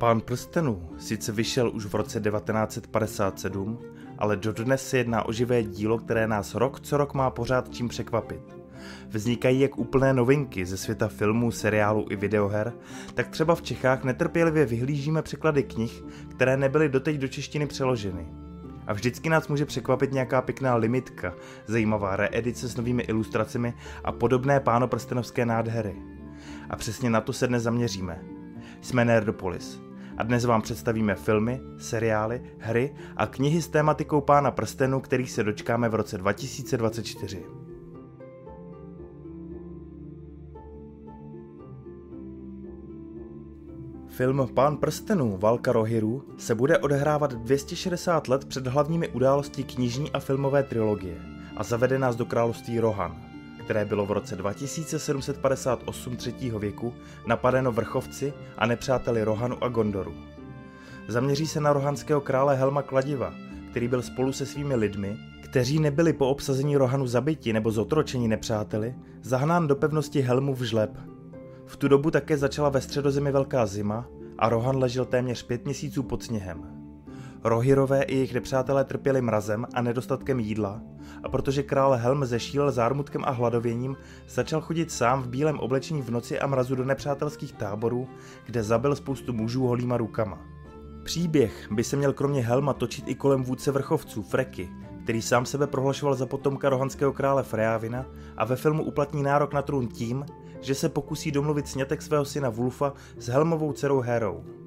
Pán prstenů sice vyšel už v roce 1957, ale dodnes se jedná o živé dílo, které nás rok co rok má pořád čím překvapit. Vznikají jak úplné novinky ze světa filmů, seriálů i videoher, tak třeba v Čechách netrpělivě vyhlížíme překlady knih, které nebyly doteď do češtiny přeloženy. A vždycky nás může překvapit nějaká pěkná limitka, zajímavá reedice s novými ilustracemi a podobné pánoprstenovské nádhery. A přesně na to se dnes zaměříme. Jsme Nerdopolis a dnes vám představíme filmy, seriály, hry a knihy s tématikou Pána prstenu, kterých se dočkáme v roce 2024. Film Pán prstenů Valka Rohirů se bude odehrávat 260 let před hlavními událostí knižní a filmové trilogie a zavede nás do království Rohan, které bylo v roce 2758 třetího věku napadeno vrchovci a nepřáteli Rohanu a Gondoru. Zaměří se na rohanského krále Helma Kladiva, který byl spolu se svými lidmi, kteří nebyli po obsazení Rohanu zabiti nebo zotročeni nepřáteli, zahnán do pevnosti Helmu v žleb. V tu dobu také začala ve středozemi velká zima a Rohan ležel téměř pět měsíců pod sněhem. Rohirové i jejich nepřátelé trpěli mrazem a nedostatkem jídla a protože král Helm zešílel zármutkem a hladověním, začal chodit sám v bílém oblečení v noci a mrazu do nepřátelských táborů, kde zabil spoustu mužů holýma rukama. Příběh by se měl kromě Helma točit i kolem vůdce vrchovců Freky, který sám sebe prohlašoval za potomka rohanského krále Frejávina a ve filmu uplatní nárok na trůn tím, že se pokusí domluvit snětek svého syna Wulfa s Helmovou dcerou Herou.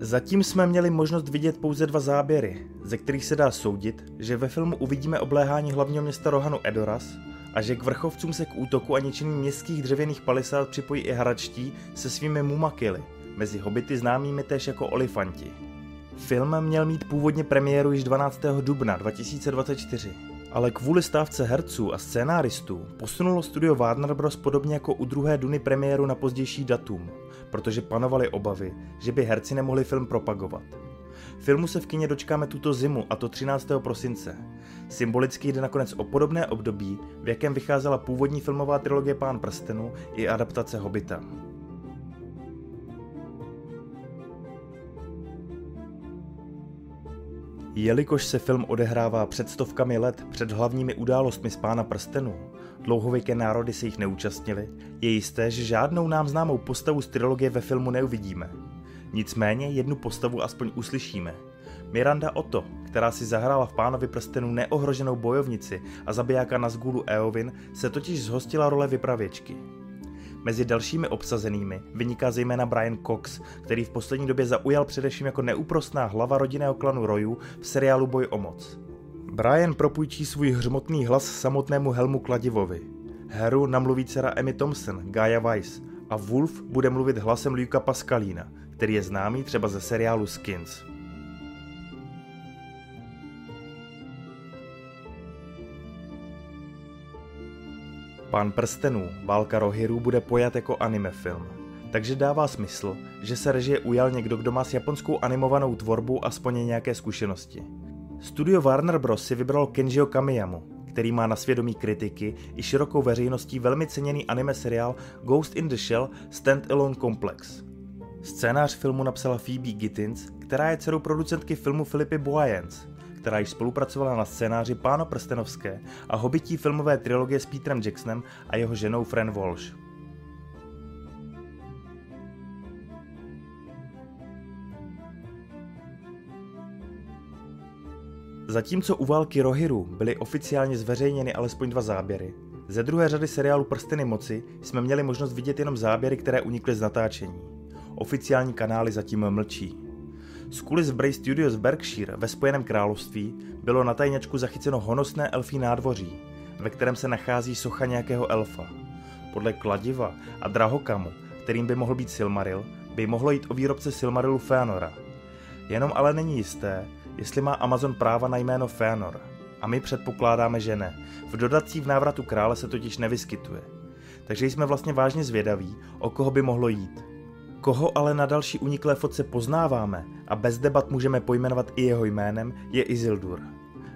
Zatím jsme měli možnost vidět pouze dva záběry, ze kterých se dá soudit, že ve filmu uvidíme obléhání hlavního města Rohanu Edoras a že k vrchovcům se k útoku a ničení městských dřevěných palisád připojí i haračtí se svými mumakily, mezi hobity známými též jako olifanti. Film měl mít původně premiéru již 12. dubna 2024, ale kvůli stávce herců a scénáristů posunulo studio Warner Bros. podobně jako u druhé Duny premiéru na pozdější datum, protože panovaly obavy, že by herci nemohli film propagovat. Filmu se v kině dočkáme tuto zimu, a to 13. prosince. Symbolicky jde nakonec o podobné období, v jakém vycházela původní filmová trilogie Pán prstenu i adaptace Hobita. Jelikož se film odehrává před stovkami let před hlavními událostmi z Pána prstenů, dlouhověké národy se jich neúčastnili, je jisté, že žádnou nám známou postavu z trilogie ve filmu neuvidíme. Nicméně jednu postavu aspoň uslyšíme. Miranda Otto, která si zahrála v Pánovi prstenu neohroženou bojovnici a zabijáka na zgůlu Eowyn, se totiž zhostila role vypravěčky. Mezi dalšími obsazenými vyniká zejména Brian Cox, který v poslední době zaujal především jako neúprostná hlava rodinného klanu Royů v seriálu Boj o moc. Brian propůjčí svůj hřmotný hlas samotnému Helmu Kladivovi. Heru namluví dcera Emmy Thompson, Gaia Weiss, a Wolf bude mluvit hlasem Luka Pascalina, který je známý třeba ze seriálu Skins. Pán prstenů, válka Rohirů bude pojat jako anime film, takže dává smysl, že se režie ujal někdo, kdo má s japonskou animovanou tvorbou aspoň nějaké zkušenosti. Studio Warner Bros. si vybral Kenjiho Kamiyamu, který má na svědomí kritiky i širokou veřejností velmi ceněný anime seriál Ghost in the Shell Stand-Alone Complex. Scénář filmu napsala Phoebe Gittins, která je dcerou producentky filmu Filipy Boyens, která již spolupracovala na scénáři Páno prstenovské a hobití filmové trilogie s Petrem Jacksonem a jeho ženou Fran Walsh. Zatímco u války Rohiru byly oficiálně zveřejněny alespoň dva záběry, ze druhé řady seriálu Prsteny moci jsme měli možnost vidět jenom záběry, které unikly z natáčení. Oficiální kanály zatím mlčí. Z kulis Bray Studios v Berkshire ve Spojeném království bylo na tajňačku zachyceno honosné elfí nádvoří, ve kterém se nachází socha nějakého elfa. Podle kladiva a drahokamu, kterým by mohl být Silmaril, by mohlo jít o výrobce Silmarilu Feanora. Jenom ale není jisté, jestli má Amazon práva na jméno Feanor. A my předpokládáme, že ne. V dodatcích v návratu krále se totiž nevyskytuje. Takže jsme vlastně vážně zvědaví, o koho by mohlo jít. Koho ale na další uniklé fotce poznáváme a bez debat můžeme pojmenovat i jeho jménem, je Isildur.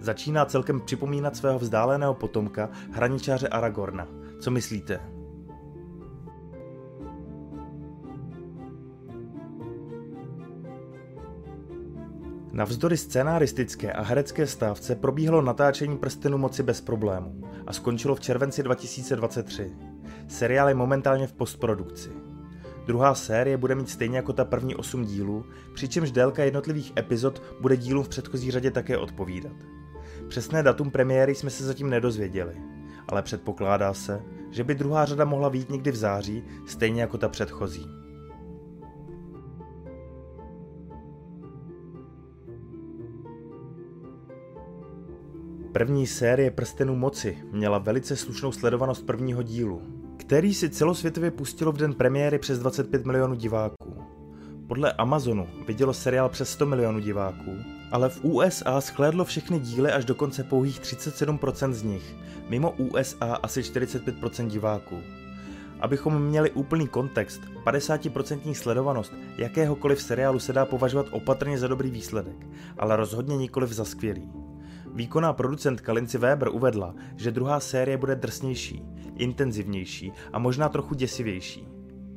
Začíná celkem připomínat svého vzdáleného potomka, hraničáře Aragorna, Co myslíte? Navzdory scénaristické a herecké stávce probíhalo natáčení Prstenu moci bez problémů a skončilo v červenci 2023. Seriál je momentálně v postprodukci. Druhá série bude mít stejně jako ta první 8 dílů, přičemž délka jednotlivých epizod bude dílům v předchozí řadě také odpovídat. Přesné datum premiéry jsme se zatím nedozvěděli, ale předpokládá se, že by druhá řada mohla být někdy v září, stejně jako ta předchozí. První série Prstenů moci měla velice slušnou sledovanost prvního dílu, který si celosvětově pustilo v den premiéry přes 25 milionů diváků. Podle Amazonu vidělo seriál přes 100 milionů diváků, ale v USA schlédlo všechny díly až do konce pouhých 37% z nich, mimo USA asi 45% diváků. Abychom měli úplný kontext, 50% sledovanost jakéhokoliv seriálu se dá považovat opatrně za dobrý výsledek, ale rozhodně nikoliv za skvělý. Výkonná producentka Lindsay Weber uvedla, že druhá série bude drsnější, intenzivnější a možná trochu děsivější.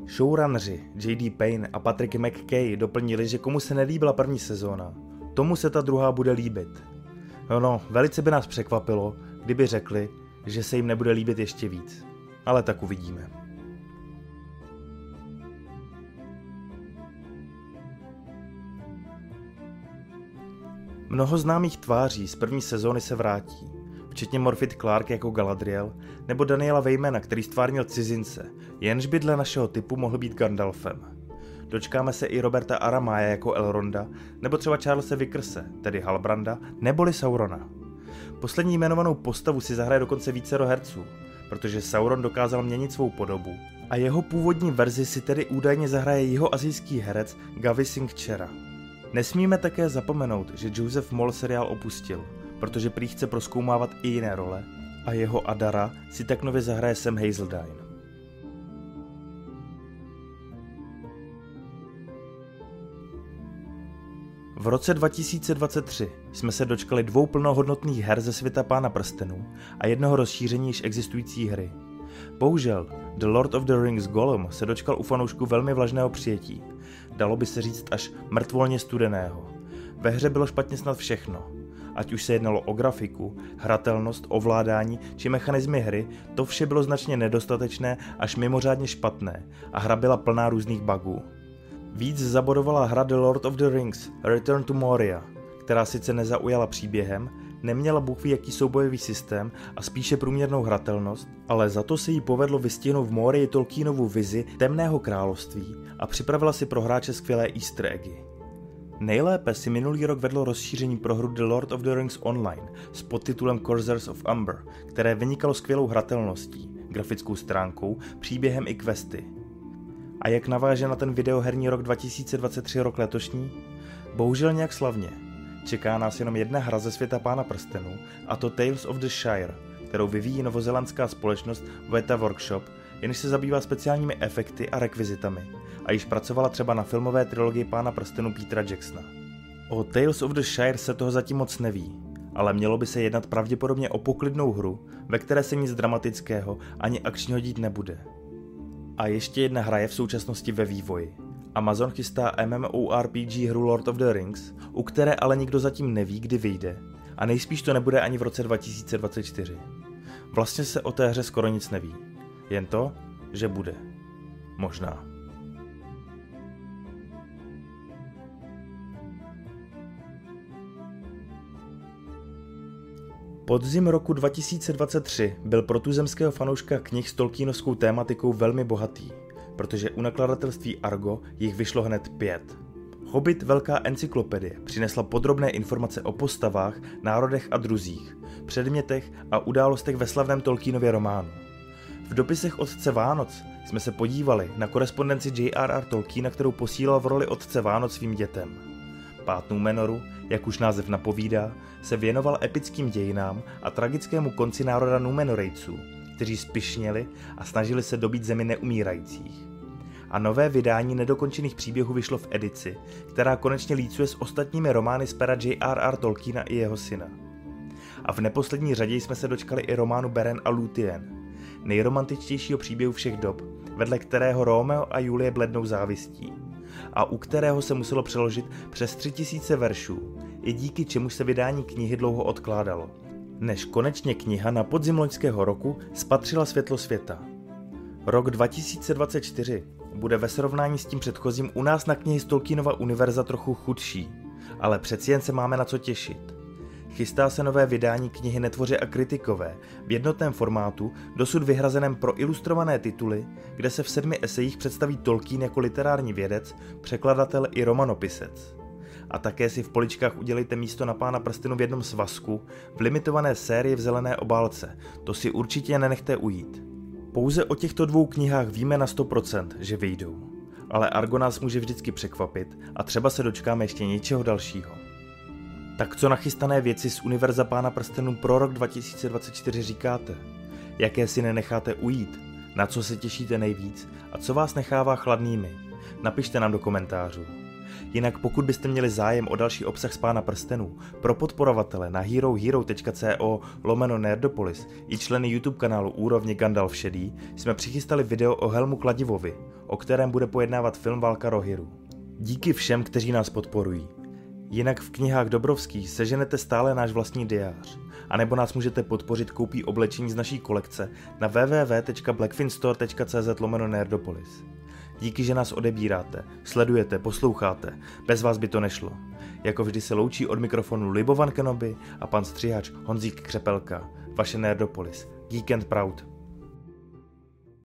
Showrunneři J.D. Payne a Patrick McKay doplnili, že komu se nelíbila první sezóna, tomu se ta druhá bude líbit. No, no, velice by nás překvapilo, kdyby řekli, že se jim nebude líbit ještě víc. Ale tak uvidíme. Mnoho známých tváří z první sezóny se vrátí, včetně Morfit Clark jako Galadriel nebo Daniela Weimana, který stvárnil cizince, jenž by dle našeho typu mohl být Gandalfem. Dočkáme se i Roberta Aramaja jako Elronda, nebo třeba Charlesa Vickerse, tedy Halbranda, neboli Saurona. Poslední jmenovanou postavu si zahraje dokonce vícero herců, protože Sauron dokázal měnit svou podobu a jeho původní verzi si tedy údajně zahraje jeho azijský herec Gavi Singh Chera. Nesmíme také zapomenout, že Joseph Moll seriál opustil, protože prý chce proskoumávat i jiné role a jeho Adara si tak nově zahraje Sam Hazeldine. V roce 2023 jsme se dočkali dvou plnohodnotných her ze světa Pána prstenů a jednoho rozšíření již existující hry. Bohužel, The Lord of the Rings Gollum se dočkal u fanoušků velmi vlažného přijetí. Dalo by se říct až mrtvolně studeného. Ve hře bylo špatně snad všechno. Ať už se jednalo o grafiku, hratelnost, ovládání či mechanizmy hry, to vše bylo značně nedostatečné až mimořádně špatné a hra byla plná různých bugů. Víc zabodovala hra The Lord of the Rings Return to Moria, která sice nezaujala příběhem, neměla bůh jaký soubojový systém a spíše průměrnou hratelnost, ale za to se jí povedlo vystihnout v Morii Tolkienovu vizi temného království a připravila si pro hráče skvělé easter eggy. Nejlépe si minulý rok vedlo rozšíření pro hru The Lord of the Rings Online s podtitulem Corsairs of Umber, které vynikalo skvělou hratelností, grafickou stránkou, příběhem i questy. A jak naváže na ten videoherní rok 2023 rok letošní? Bohužel nějak slavně. Čeká nás jenom jedna hra ze světa Pána prstenů, a to Tales of the Shire, kterou vyvíjí novozelandská společnost Veta Workshop, jenž se zabývá speciálními efekty a rekvizitami a již pracovala třeba na filmové trilogii Pána prstenů Petra Jacksona. O Tales of the Shire se toho zatím moc neví, ale mělo by se jednat pravděpodobně o poklidnou hru, ve které se nic dramatického ani akčního dít nebude. A ještě jedna hra je v současnosti ve vývoji. Amazon chystá MMORPG hru Lord of the Rings, u které ale nikdo zatím neví, kdy vyjde. A nejspíš to nebude ani v roce 2024. Vlastně se o té hře skoro nic neví. Jen to, že bude. Možná. Podzim roku 2023 byl pro tuzemského fanouška knih s tolkínovskou tématikou velmi bohatý, protože u nakladatelství Argo jich vyšlo hned pět. Hobbit Velká encyklopedie přinesla podrobné informace o postavách, národech a druzích, předmětech a událostech ve slavném Tolkienově románu. V dopisech Otce Vánoc jsme se podívali na korespondenci J.R.R. Tolkiena, kterou posílal v roli Otce Vánoc svým dětem. Pát Númenoru, jak už název napovídá, se věnoval epickým dějinám a tragickému konci národa Númenorejců, kteří spišněli a snažili se dobít zemi neumírajících. A nové vydání nedokončených příběhů vyšlo v edici, která konečně lícuje s ostatními romány z pera J.R.R. Tolkiena i jeho syna. A v neposlední řadě jsme se dočkali i románu Beren a Lúthien. nejromantičtějšího příběhu všech dob, vedle kterého Romeo a Julie blednou závistí a u kterého se muselo přeložit přes tři tisíce veršů, i díky čemu se vydání knihy dlouho odkládalo, než konečně kniha na podzim loňského roku spatřila světlo světa. Rok 2024 bude ve srovnání s tím předchozím u nás na knihy Stolkínova univerza trochu chudší, ale přeci jen se máme na co těšit. Chystá se nové vydání knihy Netvoři a kritikové v jednotném formátu, dosud vyhrazeném pro ilustrované tituly, kde se v sedmi esejích představí Tolkien jako literární vědec, překladatel i romanopisec. A také si v poličkách udělejte místo na pána prstenu v jednom svazku v limitované sérii v zelené obálce, to si určitě nenechte ujít. Pouze o těchto dvou knihách víme na 100%, že vyjdou. Ale Argo nás může vždycky překvapit a třeba se dočkáme ještě něčeho dalšího. Tak co nachystané věci z Univerza Pána prstenů pro rok 2024 říkáte? Jaké si nenecháte ujít? Na co se těšíte nejvíc? A co vás nechává chladnými? Napište nám do komentářů. Jinak pokud byste měli zájem o další obsah z Pána prstenů, pro podporovatele na herohero.co lomeno Nerdopolis i členy YouTube kanálu Úrovně Gandalf Šedý jsme přichystali video o Helmu Kladivovi, o kterém bude pojednávat film Válka Rohirů. Díky všem, kteří nás podporují. Jinak v knihách Dobrovských seženete stále náš vlastní diář, anebo nás můžete podpořit koupí oblečení z naší kolekce na www.blackfinstore.cz lomeno Nerdopolis. Díky, že nás odebíráte, sledujete, posloucháte, bez vás by to nešlo. Jako vždy se loučí od mikrofonu Libovan Kenobi a pan střihač Honzík Křepelka, vaše Nerdopolis. Geek and Proud.